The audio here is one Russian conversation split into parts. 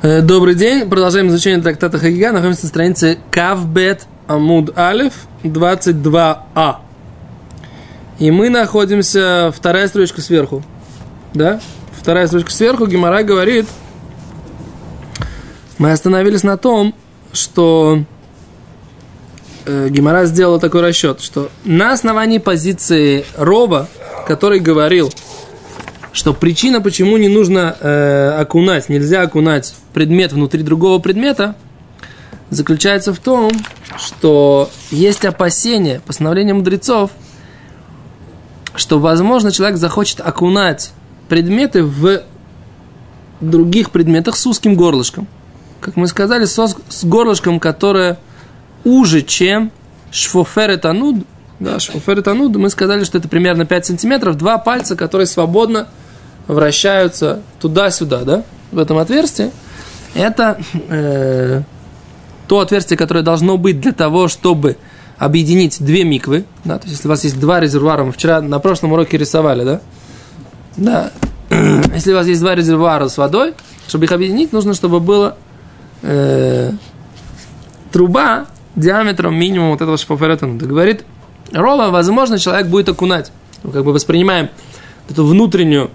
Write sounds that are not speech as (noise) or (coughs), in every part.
Э, Добрый день. Продолжаем изучение трактата Хагига. Находимся на странице Кавбет Амуд Алиф 22а. И мы находимся, вторая строчка сверху. Да? Вторая строчка сверху. Гимара говорит, мы остановились на том, что э, Гимара сделала такой расчет, что на основании позиции Роба, который говорил, что причина, почему не нужно э, окунать, нельзя окунать предмет внутри другого предмета, заключается в том, что есть опасение, постановление мудрецов, что, возможно, человек захочет окунать предметы в других предметах с узким горлышком. Как мы сказали, с, с горлышком, которое уже, чем шфофер тануд. Да, шфофер мы сказали, что это примерно 5 сантиметров, два пальца, которые свободно вращаются туда-сюда, да, в этом отверстии. Это э, то отверстие, которое должно быть для того, чтобы объединить две миквы. Да, то есть, если у вас есть два резервуара, мы вчера на прошлом уроке рисовали, да? Да. (clears throat) Если у вас есть два резервуара с водой, чтобы их объединить, нужно, чтобы было э, труба диаметром минимум вот этого шпаферета. Говорит, Рова, возможно, человек будет окунать. Мы как бы воспринимаем эту внутреннюю,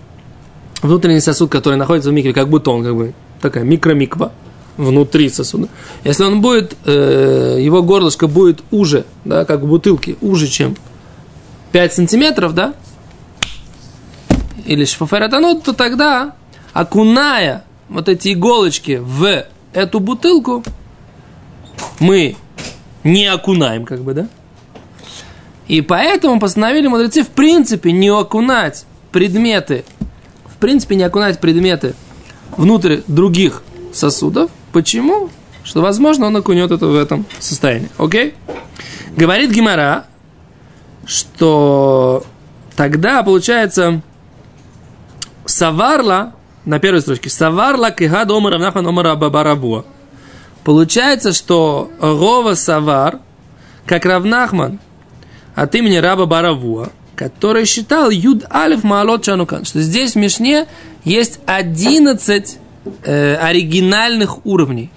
внутренний сосуд, который находится в микве, как будто он как бы такая микромиква внутри сосуда. Если он будет, э, его горлышко будет уже, да, как в бутылке, уже, чем 5 сантиметров, да, или шфафератанут, то тогда, окуная вот эти иголочки в эту бутылку, мы не окунаем, как бы, да? И поэтому постановили мудрецы, в принципе, не окунать предметы, принципе, не окунать предметы внутрь других сосудов. Почему? Что, возможно, он окунет это в этом состоянии. Окей? Говорит Гимара, что тогда, получается, Саварла, на первой строчке, Саварла кига дома равнахан омара бабаравуа. Получается, что Рова Савар, как Равнахман, от имени раба Баравуа, который считал Юд Алиф Маалот Чанукан, что здесь в Мишне есть 11 э, оригинальных уровней.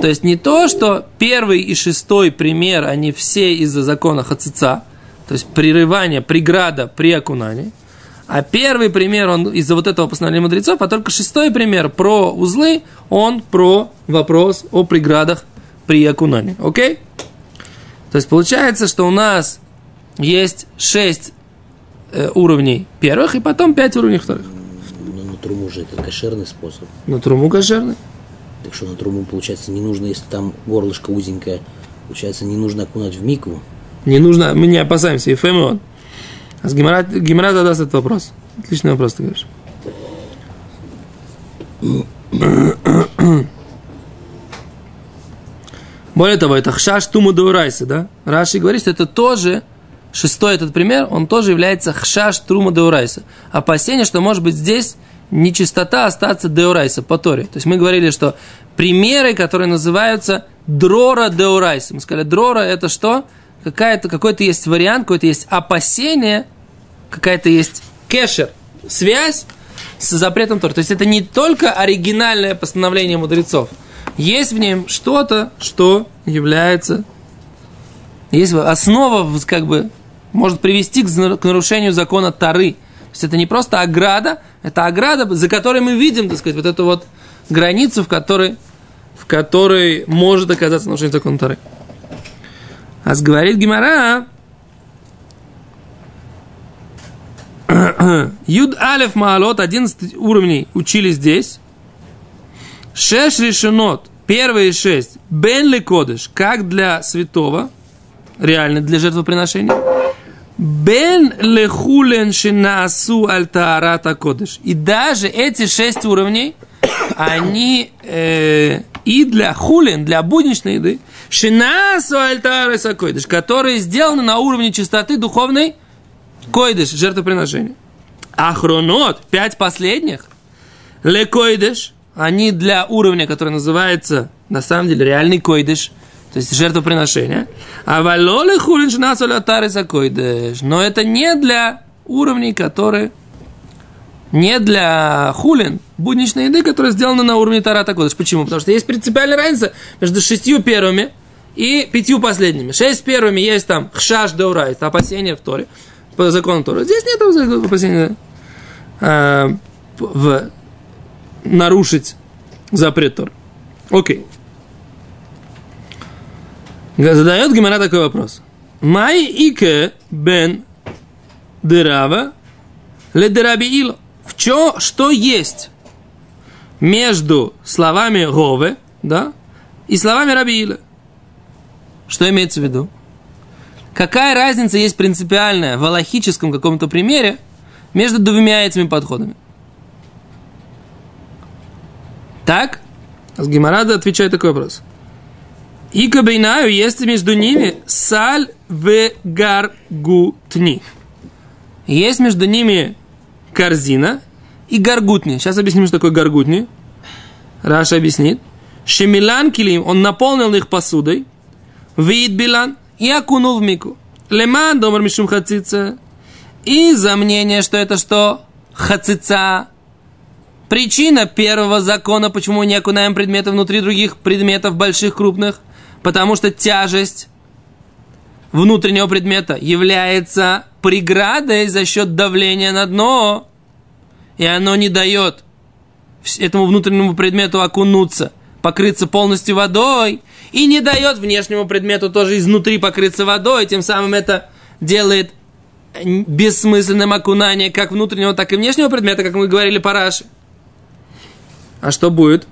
То есть не то, что первый и шестой пример, они все из-за закона Хацица, то есть прерывание, преграда при окунании, а первый пример, он из-за вот этого постановления мудрецов, а только шестой пример про узлы, он про вопрос о преградах при окунании. Окей? То есть получается, что у нас есть шесть э, уровней первых, и потом пять уровней вторых. Но на труму же это кошерный способ. На труму кошерный. Так что на труму, получается, не нужно, если там горлышко узенькое, получается, не нужно окунать в микву. Не нужно, мы не опасаемся, и фэмион. А Гимара, Гимара задаст этот вопрос. Отличный вопрос, ты говоришь. Более того, это хшаш туму деурайса, да? Раши говорит, что это тоже, шестой этот пример, он тоже является хшаш труму деурайса. Опасение, что может быть здесь нечистота остаться деурайса по Торе. То есть мы говорили, что примеры, которые называются дрора деурайса. Мы сказали, дрора это что? Какая-то, какой-то есть вариант, какое-то есть опасение, какая-то есть кешер, связь с запретом Тора. То есть это не только оригинальное постановление мудрецов. Есть в нем что-то, что является... Есть основа, как бы, может привести к нарушению закона Тары. То есть это не просто ограда, это ограда, за которой мы видим, так сказать, вот эту вот границу, в которой, в которой может оказаться нарушение закона Тары. А говорит Гимара, (coughs) Юд Алеф Маалот, 11 уровней учили здесь. Шеш решенот, первые шесть, бен ли кодыш, как для святого, реально для жертвоприношения. Бен лехулен шинасу альтаарата кодыш. И даже эти шесть уровней, они э, и для хулин, для будничной еды, шинасу альтаараса кодыш, которые сделаны на уровне чистоты духовной койдыш, жертвоприношения. Ахронот, пять последних, ле койдыш, они для уровня, который называется, на самом деле, реальный койдыш, то есть жертвоприношение. А валоле хулин шнасоля койдыш. Но это не для уровней, которые Не для хулин, будничной еды, которая сделана на уровне Тарата Кодыш. Почему? Потому что есть принципиальная разница между шестью первыми и пятью последними. Шесть первыми есть там хшаш деурай, опасение в Торе, по закону Торы. Здесь нет опасения э, в нарушить запрет Тор. Окей. Задает Гимара такой вопрос. Май ике бен дырава ле дыраби ило. В чё, что есть между словами Гове, да, и словами Раби Что имеется в виду? Какая разница есть принципиальная в аллахическом каком-то примере между двумя этими подходами? Так? С Гимарада отвечает такой вопрос. И кабейнаю есть между ними саль в гаргутни. Есть между ними корзина и гаргутни. Сейчас объясним, что такое гаргутни. Раша объяснит. Шемилан килим, он наполнил их посудой. Вид билан и окунул в мику. Леман домар мишум хацица. И за мнение, что это что? Хацица. Причина первого закона, почему не окунаем предметы внутри других предметов, больших, крупных, потому что тяжесть внутреннего предмета является преградой за счет давления на дно, и оно не дает этому внутреннему предмету окунуться, покрыться полностью водой, и не дает внешнему предмету тоже изнутри покрыться водой, тем самым это делает бессмысленным окунание как внутреннего, так и внешнего предмета, как мы говорили по Раши. А что будет?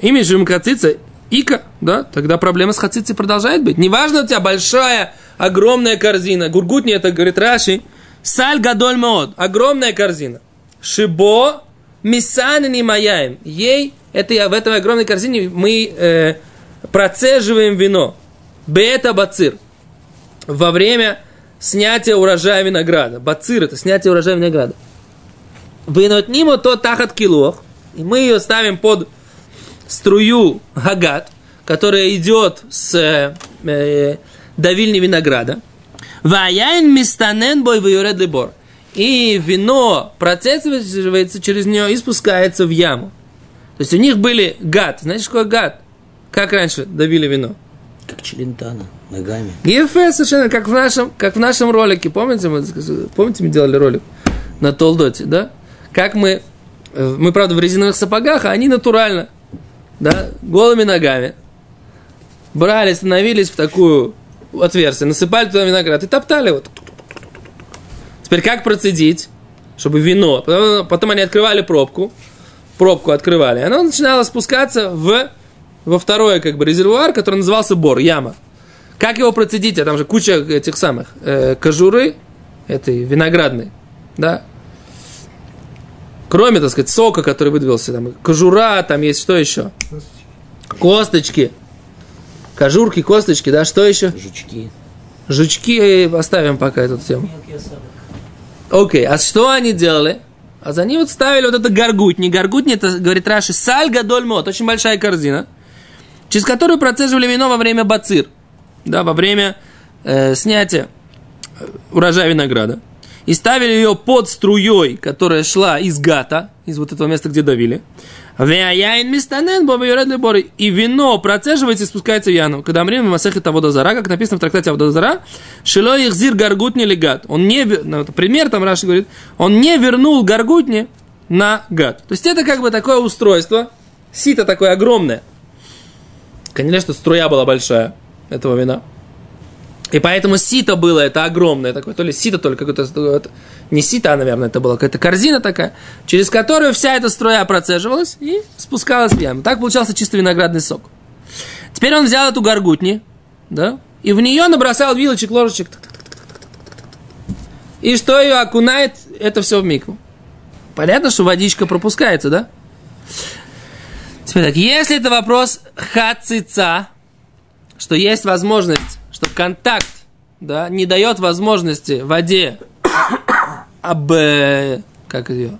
Имя же хацица ика, да, тогда проблема с хацицей продолжает быть. Неважно, у тебя большая, огромная корзина. Гургутни, это говорит Раши. Саль гадоль мод, огромная корзина. Шибо мисанини маяем. Ей, это я в этой огромной корзине мы э, процеживаем вино. Бета бацир. Во время снятия урожая винограда. Бацир это снятие урожая винограда. Вынотнимо то тахат килох. И мы ее ставим под струю гагат, которая идет с э, давильни винограда. Ваяин мистанен бой ваюред либор. И вино процесывается через нее и спускается в яму. То есть у них были гад. Знаете, что такое гад? Как раньше давили вино? Как челентана, ногами. ЕФ совершенно, как в нашем, как в нашем ролике. Помните, мы, помните, мы делали ролик на Толдоте, да? Как мы Э, мы, правда, в резиновых сапогах, а они натурально, да, голыми ногами. Брали, становились в такую отверстие, насыпали туда виноград и топтали вот. Теперь как процедить, чтобы вино, потом, потом они открывали пробку, пробку открывали, и оно начинало спускаться в, во второй как бы резервуар, который назывался бор, яма. Как его процедить? А там же куча этих самых э, кожуры, этой виноградной, да, Кроме, так сказать, сока, который выдвинулся, там, кожура, там есть что еще? Косточки. Кожурки, косточки, да, что еще? Жучки. Жучки э, оставим пока эту тему. Окей, okay. а что они делали? А за ним вот ставили вот это горгутни. Горгутни, это, говорит Раши, саль гадоль мот, очень большая корзина, через которую процеживали вино во время бацир, да, во время э, снятия урожая винограда и ставили ее под струей, которая шла из гата, из вот этого места, где давили. И вино процеживается и спускается в яну. Когда время Масехет Аводозара, как написано в трактате Аводозара, Шило их зир гаргутни ли гад. Он не, ну, пример там Раши говорит, он не вернул гаргутни на гад. То есть это как бы такое устройство, сито такое огромное. Конечно, струя была большая этого вина. И поэтому сито было это огромное такое, то ли сито только какое-то, не сито, а, наверное, это была какая-то корзина такая, через которую вся эта струя процеживалась и спускалась в яму. Так получался чисто виноградный сок. Теперь он взял эту горгутни, да, и в нее набросал вилочек, ложечек. И что ее окунает, это все в мику. Понятно, что водичка пропускается, да? Теперь так, если это вопрос хацица, что есть возможность что контакт да, не дает возможности воде об... Как ее?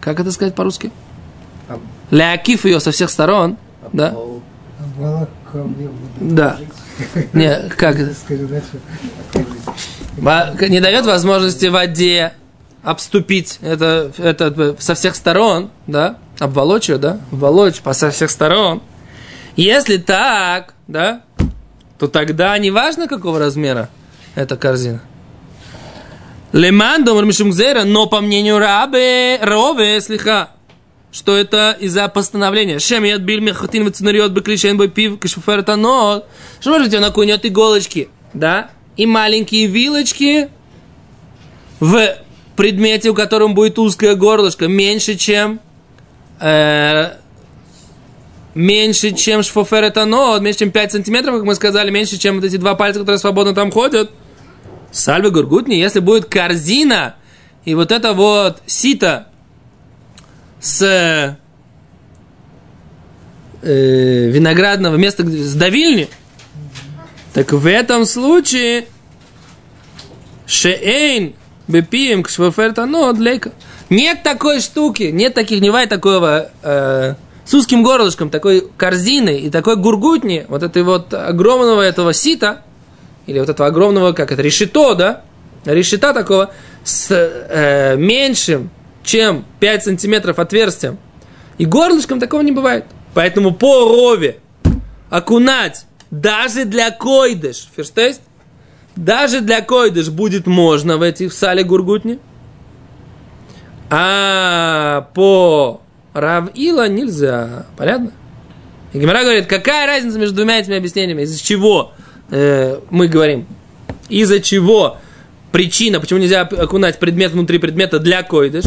Как это сказать по-русски? Леакиф ее со всех сторон. Да? Да. Не, (laughs) как это? Не дает возможности воде обступить это, это со всех сторон, да, обволочь ее, да, обволочь по со всех сторон. Если так, да, то тогда не важно, какого размера эта корзина. Леман домар мишумгзера, но по мнению рабы, рове, слиха, что это из-за постановления. Шем я отбил мехатин в ценариот бы клишен бы пив кашфер это но. Что можете на кунет иголочки, да? И маленькие вилочки в предмете, у котором будет узкое горлышко, меньше, чем э, меньше, чем шфофер это но, меньше, чем 5 сантиметров, как мы сказали, меньше, чем вот эти два пальца, которые свободно там ходят. Сальвы гургутни, если будет корзина, и вот это вот сито с э, виноградного места, с давильни, так в этом случае шеэйн бепием кшваферта но длейка. Нет такой штуки, нет таких, не бывает такого э, с узким горлышком, такой корзины и такой гургутни, вот этой вот огромного этого сита, или вот этого огромного, как это, решето, да, решета такого, с э, меньшим, чем 5 сантиметров отверстием, и горлышком такого не бывает. Поэтому по рове окунать даже для койдыш, ферштейст, даже для койдыш будет можно в эти в сале гургутни, а по Равила нельзя. Понятно? И Гимара говорит, какая разница между двумя этими объяснениями? Из-за чего э, мы говорим? Из-за чего причина, почему нельзя окунать предмет внутри предмета для койдыш?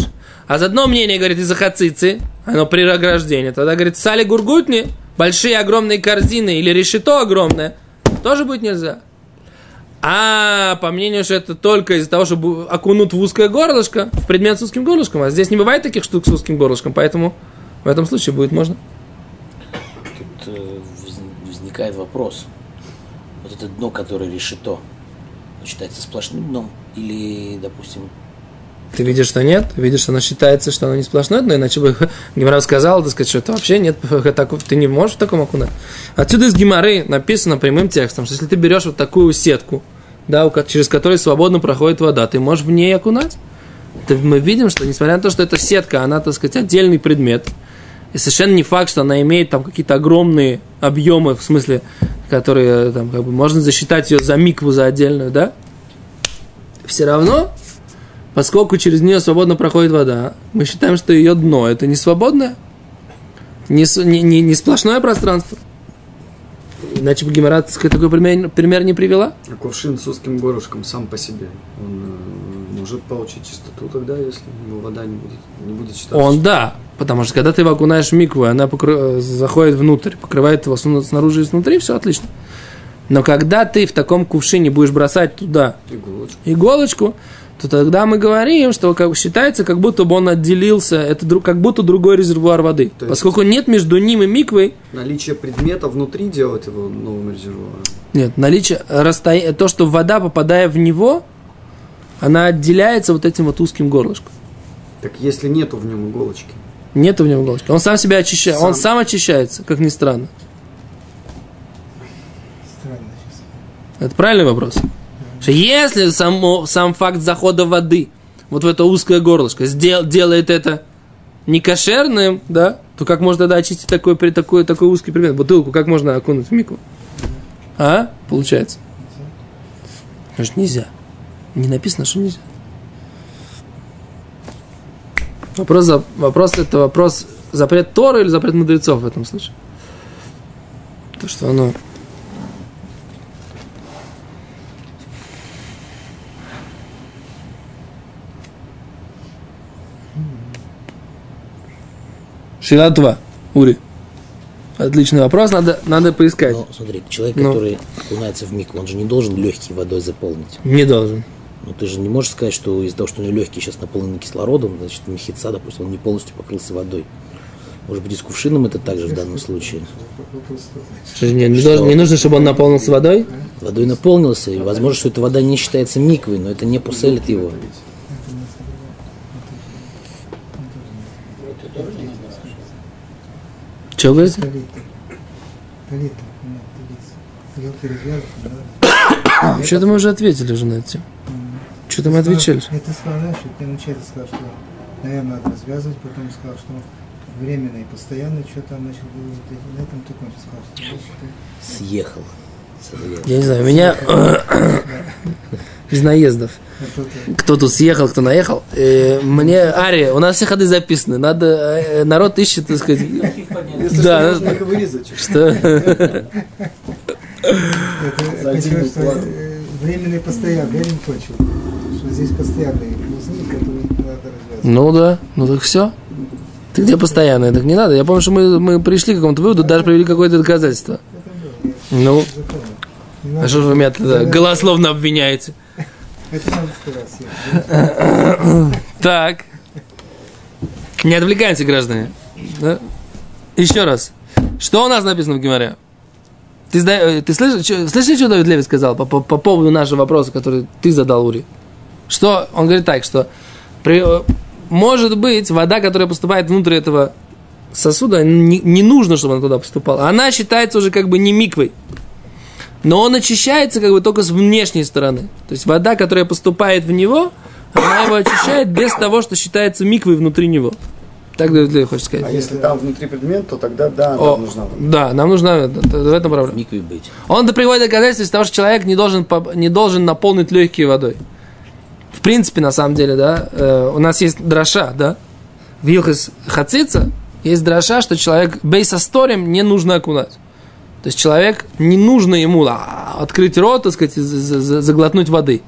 А за одно мнение, говорит, из-за хацицы, оно при ограждении. Тогда, говорит, сали гургутни, большие огромные корзины или решето огромное, тоже будет нельзя. А по мнению, что это только из-за того, чтобы окунут в узкое горлышко, в предмет с узким горлышком. А здесь не бывает таких штук с узким горлышком, поэтому в этом случае будет можно. Тут э, возникает вопрос. Вот это дно, которое решето, считается сплошным дном? Или, допустим, ты видишь, что нет, видишь, что оно считается, что оно не сплошное, но иначе бы (laughs) Гимара сказал, так сказать, что это вообще нет, (laughs) ты не можешь в таком окунать. Отсюда из Гимары написано прямым текстом, что если ты берешь вот такую сетку, да, через которую свободно проходит вода, ты можешь в ней окунать. Это мы видим, что несмотря на то, что эта сетка, она, так сказать, отдельный предмет, и совершенно не факт, что она имеет там какие-то огромные объемы, в смысле, которые там, как бы, можно засчитать ее за микву, за отдельную, да? Все равно поскольку через нее свободно проходит вода, мы считаем, что ее дно это не свободное, не, не, не сплошное пространство. Иначе бы Геморрат такой пример, пример не привела. А кувшин с узким горлышком сам по себе, он э, может получить чистоту тогда, если вода не будет, не будет считаться? Он да, потому что когда ты его окунаешь в микву, она покры... заходит внутрь, покрывает его снаружи и снутри, все отлично. Но когда ты в таком кувшине будешь бросать туда иголочку, иголочку то тогда мы говорим, что как, считается, как будто бы он отделился, это друг, как будто другой резервуар воды. То Поскольку нет между ним и миквой... Наличие предмета внутри делает его новым резервуаром? Нет, наличие, расстоя... то, что вода, попадая в него, она отделяется вот этим вот узким горлышком. Так если нету в нем иголочки? Нету в нем иголочки. Он сам себя очищает. Сам. Он сам очищается, как ни странно. Странно. Это правильный вопрос. Что если само, сам факт захода воды вот в это узкое горлышко сдел, делает это некошерным, да, то как можно тогда очистить такой, такой, такой узкий предмет? Бутылку как можно окунуть в мику? А? Получается. Конечно, нельзя. Не написано, что нельзя. Вопрос, вопрос это вопрос запрет Тора или запрет мудрецов в этом случае? То, что оно 2. Ури. Отличный вопрос, надо, надо поискать. Но смотри, человек, ну. который окунается в микву, он же не должен легкий водой заполнить. Не должен. Ну ты же не можешь сказать, что из-за того, что у него легкий сейчас наполнены кислородом, значит, мехица, допустим, он не полностью покрылся водой. Может быть, и с кувшином это также в данном случае. Не, не, должен, не нужно, чтобы он наполнился водой? Водой наполнился, и возможно, что эта вода не считается миквой, но это не поселит его. Что говорите? Вообще-то мы уже ответили уже на это. Что-то мы отвечали. Это сказал, знаешь, ты вначале сказал, что, наверное, надо развязывать, потом сказал, что временно и постоянно, что там начал говорить, и на этом ты кончил, сказал, что. Съехал. Я не знаю, у меня (coughs) из наездов. Кто тут съехал, кто наехал. Э, Мне, Ари, у нас все ходы записаны. Надо, э, народ ищет, так сказать. Если Да, что, ну- э, временно и постоянно, я не кончил. Что здесь постоянные узлы, которые надо развязывать. Ну да, ну так все. Ты где постоянно? Так не надо. Я помню, что мы, мы пришли к какому-то выводу, даже привели какое-то доказательство. Ну, а что вы меня тогда голословно обвиняете? (coughs) Так. Не отвлекаемся, граждане. Да? Еще раз. Что у нас написано в Гимаре? Ты, э, ты слышишь, чё- слышишь, что Давид Леви сказал по, по- по поводу нашего вопроса, который ты задал, Ури? Что? Он говорит так, что при- э, может быть вода, которая поступает внутрь этого сосуда, не, не нужно, чтобы она туда поступала. Она считается уже как бы не миквой. Но он очищается как бы только с внешней стороны. То есть вода, которая поступает в него, она его очищает без того, что считается миквой внутри него. Так Давид хочет сказать. А если там внутри предмет, то тогда да, О, нам нужна вода. Да, нам нужна в этом проблема. В микве быть. Он приводит доказательства из того, что человек не должен, не должен наполнить легкие водой. В принципе, на самом деле, да, э, у нас есть дроша, да, в Илхас Хацица есть дроша, что человек бейсосторем не нужно окунать. То есть человек, не нужно ему а, открыть рот, так сказать, заглотнуть воды.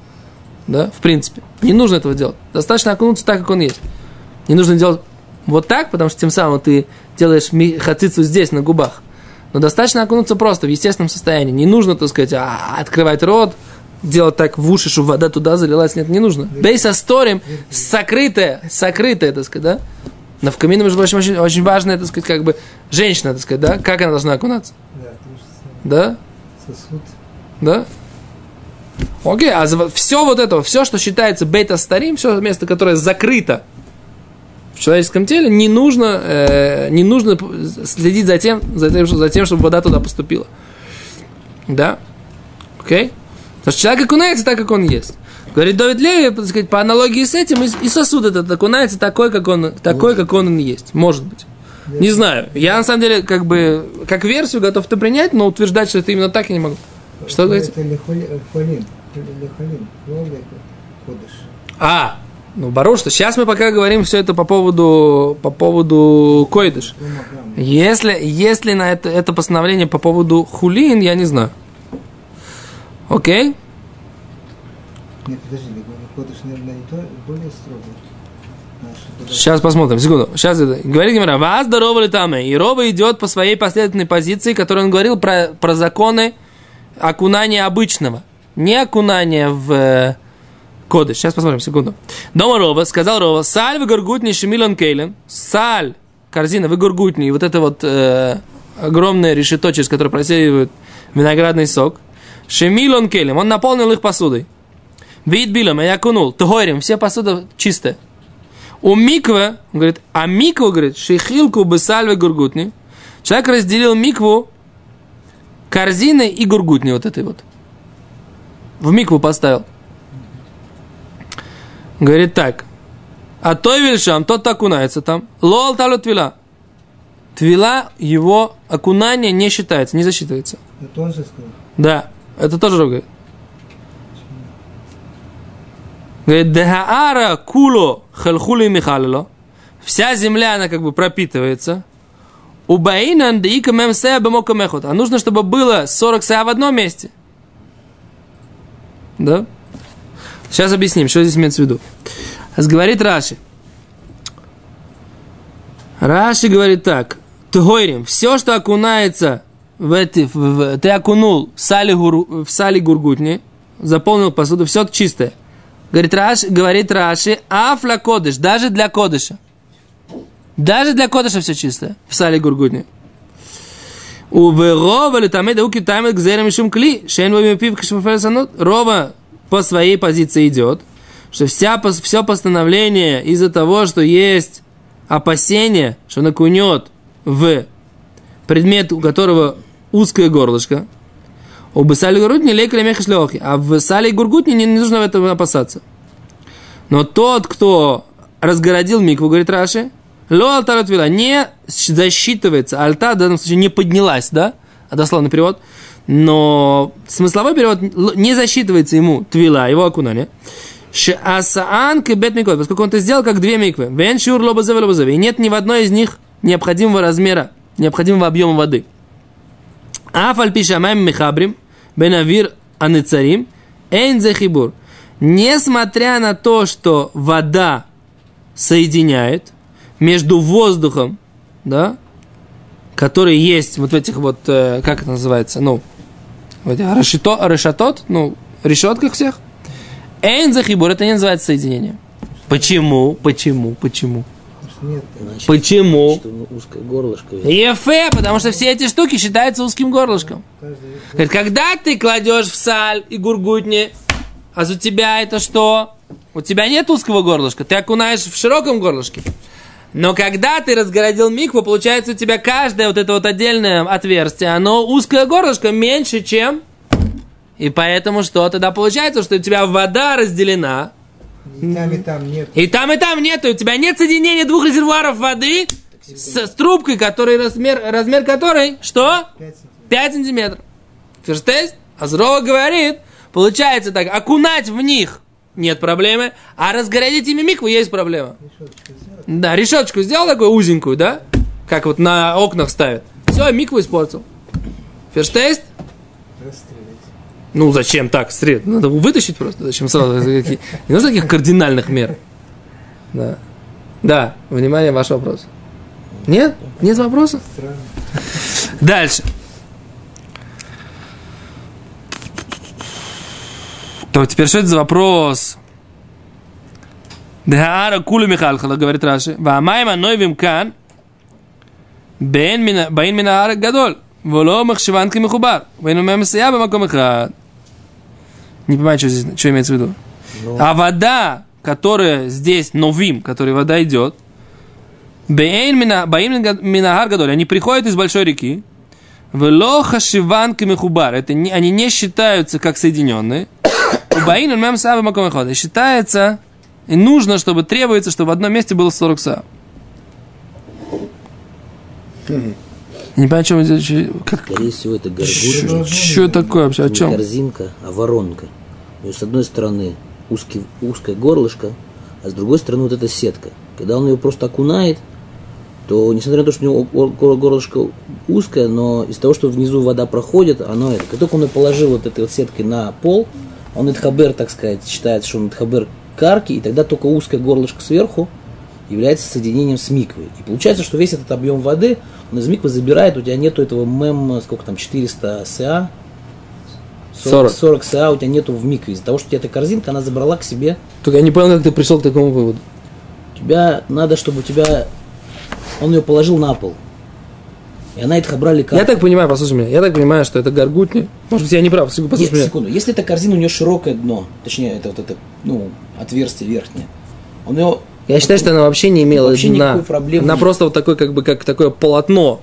Да, в принципе. Не нужно этого делать. Достаточно окунуться так, как он есть. Не нужно делать вот так, потому что тем самым ты делаешь хацицу здесь, на губах. Но достаточно окунуться просто в естественном состоянии. Не нужно, так сказать, а, открывать рот, делать так в уши, чтобы вода туда залилась. Нет, не нужно. Бейс асторим, сокрытая, сокрытая, так сказать, да? Но в камине, между прочим, очень, очень важно, так сказать, как бы женщина, так сказать, да? Как она должна окунаться? Да. Да? Сосуд. Да? Окей, а все вот это, все, что считается бета старим, все место, которое закрыто в человеческом теле, не нужно, э, не нужно следить за тем, за тем, за тем, чтобы вода туда поступила. Да? Окей? Потому что человек окунается так, как он есть. Говорит Давид Леви, так сказать, по аналогии с этим, и, и сосуд этот окунается такой, как он, такой, как он и есть. Может быть. Не знаю. Я на самом деле, как бы, как версию готов это принять, но утверждать, что это именно так, я не могу. Что говорите? Это. Лихолин. Кодыш. А, ну, Баруш, что сейчас мы пока говорим все это по поводу, по поводу койдыш. Если, если на это, это постановление по поводу хулин, я не знаю. Окей? Нет, подожди, кодыш, наверное, не то, более строгий. Сейчас посмотрим, секунду. Сейчас это. Говорит Гимара, вас здорово ли там? И Роба идет по своей последовательной позиции, которую он говорил про, про законы окунания обычного. Не окунания в э, коды. Сейчас посмотрим, секунду. Дома Роба, сказал Роба, саль вы горгутни шемилон кейлен. Саль, корзина, вы горгутни. И вот это вот э, огромное решето, через которое просеивают виноградный сок. Шемилон кейлем. Он наполнил их посудой. Вид билом, я окунул. Тгойрим, все посуда чистая. У миквы, он говорит, а микву, говорит, шейхилку бы сальве гургутни. Человек разделил микву корзиной и гургутни вот этой вот. В микву поставил. Говорит так. А той вельшам, тот окунается там. Лол талю твила. Твила, его окунание не считается, не засчитывается. Это он же сказал. Да, это тоже говорит. Говорит, Дегаара куло халхули михалило. Вся земля, она как бы пропитывается. У Баинан да ика мем сея бемока мехот. А нужно, чтобы было 40 сея в одном месте. Да? Сейчас объясним, что здесь имеется в виду. Говорит Раши. Раши говорит так. Тгойрим, все, что окунается в эти, в- в- ты окунул в сали, гуру- в сали гургутни, заполнил посуду, все чистое. Говорит Раши, говорит Раши, афля кодыш, даже для кодыша. Даже для кодыша все чистое, в сале гургутни. У Верова летаме дауки таймет гзерем шум кли, шен во пив кашмаферсанут. Рова по своей позиции идет, что вся, все постановление из-за того, что есть опасение, что он окунет в предмет, у которого узкое горлышко, у Бесали Гургутни лекали мехаш леохи, а в Сале Гургутни не, не нужно этого опасаться. Но тот, кто разгородил микву, говорит Раши, ло алтарот вила, не засчитывается, альта в данном случае не поднялась, да, а дословный перевод, но смысловой перевод не засчитывается ему твила, его окунание. Асаан кебет миквот, поскольку он это сделал как две миквы. Вен шур лобазаве. И нет ни в одной из них необходимого размера, необходимого объема воды. Афаль пишамаем мехабрим, бенавир аныцарим, эйн захибур. Несмотря на то, что вода соединяет между воздухом, да, который есть вот в этих вот, э, как это называется, ну, в этих решето, решетот, ну, решетках всех, эйн захибур, это не называется соединение. Почему? Почему? Почему? Нет. Значит, Почему? Ну, узкое горлышко. Ефе, потому что все эти штуки считаются узким горлышком. Каждый Говорит, когда ты кладешь в саль и гургутни, а у тебя это что? У тебя нет узкого горлышка, ты окунаешь в широком горлышке. Но когда ты разгородил микву, получается у тебя каждое вот это вот отдельное отверстие, оно узкое горлышко меньше, чем... И поэтому что? Тогда получается, что у тебя вода разделена, И там, и там нет. и там, и там нету, у тебя нет соединения двух резервуаров воды с, с трубкой, который размер, размер которой, что? 5 сантиметров. 5 сантиметров. Ферштейст? Азрова говорит, получается так, окунать в них нет проблемы, а разгородить ими микву есть проблема. Решеточку. Да, решеточку сделал такую узенькую, да? Как вот на окнах ставят. Все, микву испортил. Ферштейст? Расстрелять. Ну, зачем так, сред? Надо вытащить просто. Зачем сразу? Не нужно таких кардинальных мер. Да. Да, внимание, ваш вопрос. Нет? Нет вопроса? Дальше. То теперь что это за вопрос? Дехаара кулу михалхала, говорит Раши. Ваамайма нойвим кан бен мина- гадоль. Воло махшиван кемихубар. Вейну мемсия бамаком эхад. Не понимаю, что здесь, что имеется в виду. Ну, А вода, которая здесь, новим, которой вода идет, Бейн мина- баим минагар гадоль, они приходят из большой реки, Вело хашиван камехубар, это не, они не считаются как соединенные. Баин он мем савы маком эход. И считается, и нужно, чтобы требуется, чтобы в одном месте было 40 са. Не понимаю, о чем здесь, как, скорее всего, это горбушка. что такое вообще, о не чем? корзинка, а воронка. То есть, с одной стороны узкий, узкое горлышко, а с другой стороны вот эта сетка. Когда он ее просто окунает, то, несмотря на то, что у него гор- гор- горлышко узкое, но из-за того, что внизу вода проходит, оно это. Как только он ее положил вот этой вот сеткой на пол, он Эдхабер, так сказать, считается, что он Эдхабер карки, и тогда только узкое горлышко сверху является соединением с миквой. И получается, что весь этот объем воды из миквы забирает, у тебя нету этого мем, сколько там, 400 СА, 40. 40 СА у тебя нету в микве. Из-за того, что у тебя эта корзинка, она забрала к себе. Только я не понял, как ты пришел к такому выводу. Тебя надо, чтобы у тебя... Он ее положил на пол. И она это брали как... Я так понимаю, послушай меня, я так понимаю, что это горгутни. Может быть, я не прав, секунду, Нет, послушай меня. секунду. Если эта корзина, у нее широкое дно, точнее, это вот это, ну, отверстие верхнее, он ее... Я считаю, что она вообще не имела Вообще дна. никакой проблемы Она нет. просто вот такой, как бы, как такое полотно,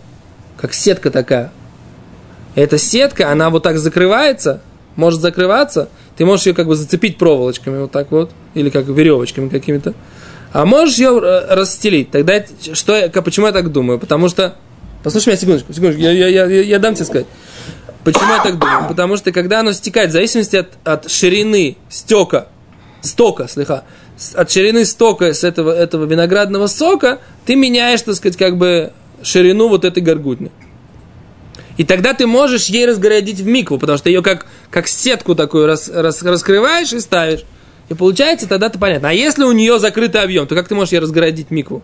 как сетка такая. Эта сетка, она вот так закрывается, может закрываться. Ты можешь ее как бы зацепить проволочками вот так вот, или как веревочками какими-то. А можешь ее э, расстелить. Тогда что я, почему я так думаю? Потому что... Послушай меня секундочку, секундочку, я, я, я, я- дам тебе сказать. Почему я так думаю? Потому что когда оно стекает, в зависимости от, от ширины стека, стока, слегка, с- от ширины стока с этого, этого виноградного сока, ты меняешь, так сказать, как бы ширину вот этой горгутни. И тогда ты можешь ей разгородить в микву, потому что ее как, как сетку такую рас, рас- раскрываешь и ставишь. И получается, тогда это понятно. А если у нее закрытый объем, то как ты можешь ей разгородить микву?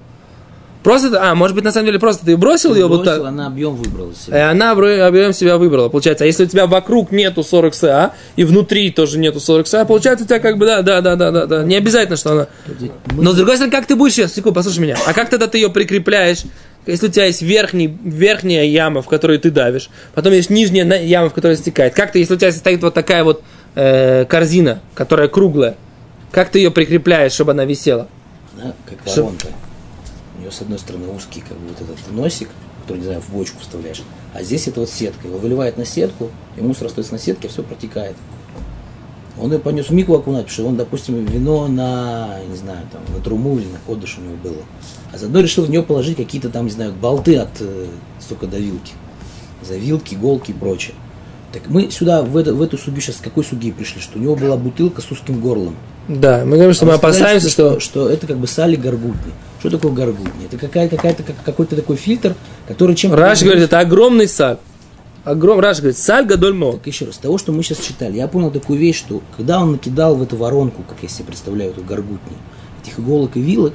Просто, а, может быть, на самом деле, просто ты бросил ее вот так. она объем выбрала И себе. она объем себя выбрала, получается. А если у тебя вокруг нету 40 СА, и внутри тоже нету 40 СА, получается у тебя как бы, да, да, да, да, да, да. Не обязательно, что она... Но с другой стороны, как ты будешь сейчас, секунду, послушай меня, а как тогда ты ее прикрепляешь, если у тебя есть верхний, верхняя яма, в которую ты давишь, потом есть нижняя яма, в которой стекает. Как ты, если у тебя стоит вот такая вот э, корзина, которая круглая, как ты ее прикрепляешь, чтобы она висела? Как воронка. У нее с одной стороны узкий, как бы вот этот носик, который, не знаю, в бочку вставляешь. А здесь это вот сетка. Его выливает на сетку, и мусор остается на сетке, все протекает. Он ее понес в мику окунать, потому что он, допустим, вино на, не знаю, там, на труму или на кодыш у него было. А заодно решил в него положить какие-то там, не знаю, болты от э, столько до вилки. Завилки, иголки и прочее. Так мы сюда, в, это, в эту судью сейчас с какой судьи пришли? Что у него была бутылка с узким горлом. Да, мы говорим, что А мы опасаемся, что... что это как бы сали горгутни. Что такое горгутни? Это какая, какая-то, как- какой-то такой фильтр, который чем... Раш говорит, это огромный саль. Огром... Раш говорит, саль гадоль мо. Так еще раз, с того, что мы сейчас читали, я понял такую вещь, что когда он накидал в эту воронку, как я себе представляю, эту горгутни, этих иголок и вилок,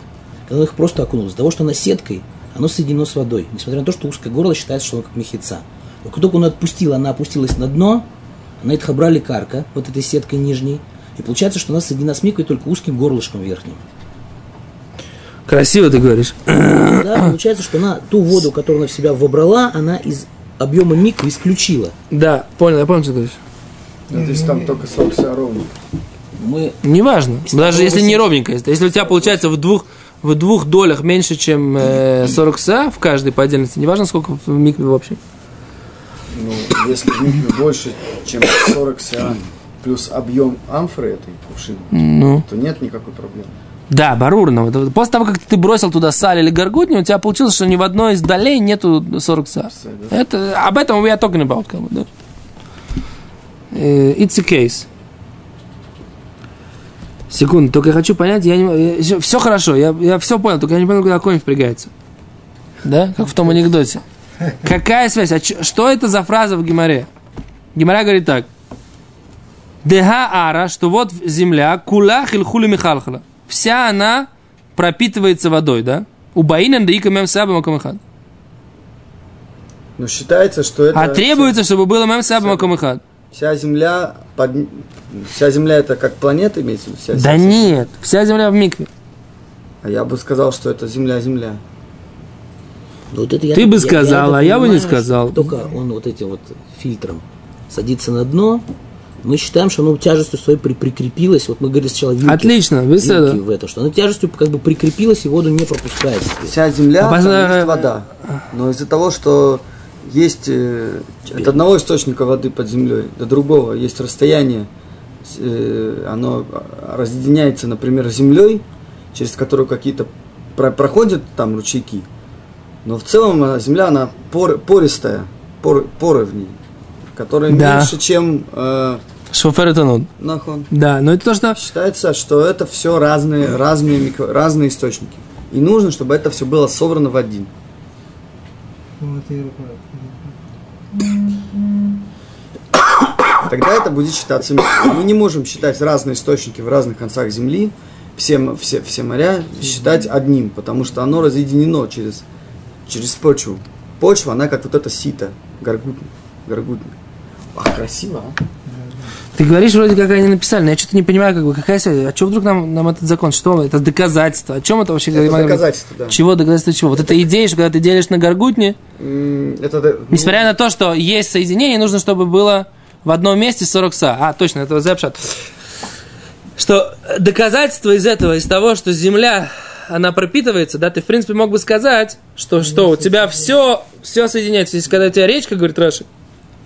когда он их просто окунул, из-за того, что она сеткой, оно соединено с водой. Несмотря на то, что узкое горло считается, что оно как мехица. Но как только он отпустил, она опустилась на дно, она это брали карка, вот этой сеткой нижней, и получается, что она соединена с миквой только узким горлышком верхним. Красиво ты говоришь. Да, получается, что она ту воду, которую она в себя вобрала, она из объема миквы исключила. Да, понял, я понял, что ты говоришь. Ну, то есть там только сок ровный. Мы Неважно. Даже если не ровненько. Если у тебя получается в двух, в двух долях меньше, чем э, 40 са в каждой по отдельности, неважно, сколько в микве в общем. Ну, если в микве больше, чем 40 сиан, плюс объем амфоры этой кувшины, Ну. то нет никакой проблемы. Да, барурно. После того, как ты бросил туда саль или горгутню, у тебя получилось, что ни в одной из долей нету 40 са. Это, об этом я talking about, как бы, да. Э, It's a case. Секунду, только я хочу понять, я не, все, хорошо, я, я все понял, только я не понял, куда конь впрягается. Да, как в том анекдоте. Какая связь? А чё- что это за фраза в Гимаре? Гимара говорит так. Деха ара, что вот земля, кула хильхули михалхала. Вся она пропитывается водой, да? У Баинен да ика саба макамахад. Но считается, что это... А требуется, чтобы было мем саба макамахад. Вся Земля, под... вся Земля это как планета имеется? в виду? Вся, Да вся- нет, вся земля в микве. А я бы сказал, что это Земля-Земля. Ну, вот это я Ты бы я- сказал, так а я бы не сказал. Только он вот этим вот фильтром садится на дно, мы считаем, что оно тяжестью своей при- прикрепилось. Вот мы говорили сначала вилки, Отлично, вы вилки в это, что оно тяжестью как бы прикрепилось и воду не пропускает. Вся Земля, А там есть вода. Но из-за того, что есть э, от одного источника воды под землей до другого есть расстояние, э, оно разъединяется, например, землей, через которую какие-то про- проходят там ручейки. Но в целом э, земля, она пор- пористая, пор- поры в ней, которые Да. меньше, чем э, Шофер это ну. нахон. Да, но это то, что... Считается, что это все разные, разные, микро- разные источники. И нужно, чтобы это все было собрано в один. Тогда это будет считаться микро. Мы не можем считать разные источники в разных концах Земли, все, все, все моря считать одним, потому что оно разъединено через, через почву. Почва, она как вот это сито, горгутник. горгутник. А, красиво, а? Ты говоришь, вроде как они написали, но я что-то не понимаю, как бы, какая связь. А что вдруг нам, нам этот закон? Что это доказательство? О чем это вообще? Это говорит? доказательство, да. Чего доказательство чего? Вот эта идея, что когда ты делишь на горгутне, Это, ну, несмотря на то, что есть соединение, нужно, чтобы было в одном месте 40 са. А, точно, это зэпшат. Что доказательство из этого, из того, что земля, она пропитывается, да, ты, в принципе, мог бы сказать, что, что у тебя все, все соединяется. Если когда у тебя речка, говорит Раши,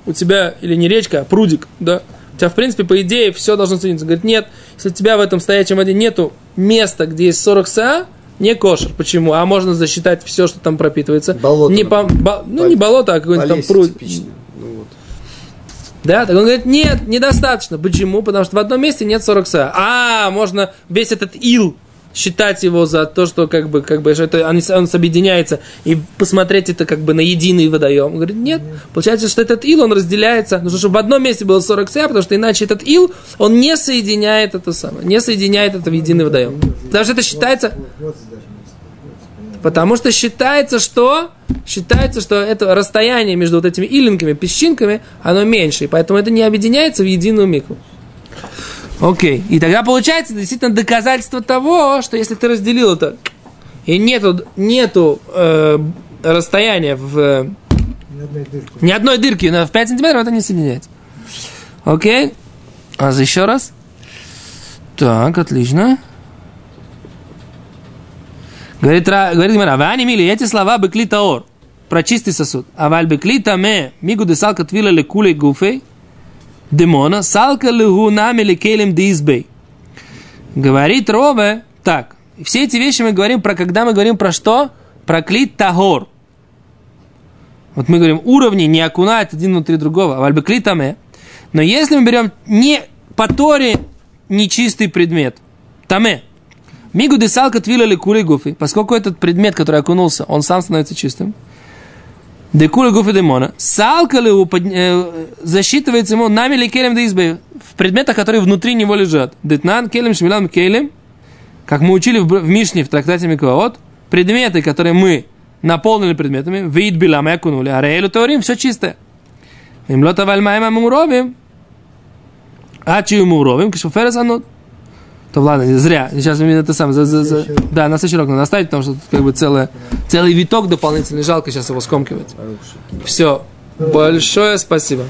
у тебя, или не речка, а прудик, да, у тебя, в принципе, по идее, все должно соединиться. Говорит, нет, если у тебя в этом стоячем воде нету места, где есть 40 са, не кошер. Почему? А можно засчитать все, что там пропитывается. Болото, Не по, бо- ну, не болото, а какой-нибудь там пруд. Ну, вот. Да, так он говорит, нет, недостаточно. Почему? Потому что в одном месте нет 40 са. А, можно весь этот ил считать его за то, что как бы, как бы, что это, он, он объединяется, и посмотреть это как бы на единый водоем. Он говорит, нет, получается, что этот ил, он разделяется, нужно, чтобы в одном месте было 40 са, потому что иначе этот ил, он не соединяет это самое, не соединяет это в единый водоем. Потому что это считается. Потому что считается, что считается, что это расстояние между вот этими илинками, песчинками, оно меньше, и поэтому это не объединяется в единую микву. Окей. И тогда получается действительно доказательство того, что если ты разделил это, и нету, нету э, расстояния в э, Ни одной дырки. ни одной дырки но в 5 сантиметров, это не соединяется. Окей. А за еще раз. Так, отлично. Говорит, говорит Гимара, Вани мили, эти слова бекли таор, про чистый сосуд. А валь бекли таме, мигу десалка твила лекулей гуфей, демона, салка лигу нами ли келем дизбей. Говорит Рове, так, все эти вещи мы говорим про, когда мы говорим про что? Про клит тагор. Вот мы говорим, уровни не окунают один внутри другого, а вальбеклитаме. Но если мы берем не по Торе нечистый предмет, таме, мигу десалка твилали кули гуфи, поскольку этот предмет, который окунулся, он сам становится чистым, Декуля гуфи демона. Салкали э, засчитывается ему нами ли келем да в предметах, которые внутри него лежат. Детнан келем шмилам келем, как мы учили в, Мишне в трактате Микваот, предметы, которые мы наполнили предметами, вид билам и окунули, а рейлу теорим, все чистое. Им лота вальмаем муровим, а чью муровим, кишоферес анот. То ладно, зря. Сейчас мы это самое. За, за, за, да, на следующий урок надо оставить, потому что тут как бы целое, целый виток дополнительный. Жалко сейчас его скомкивать. Все. Большое спасибо.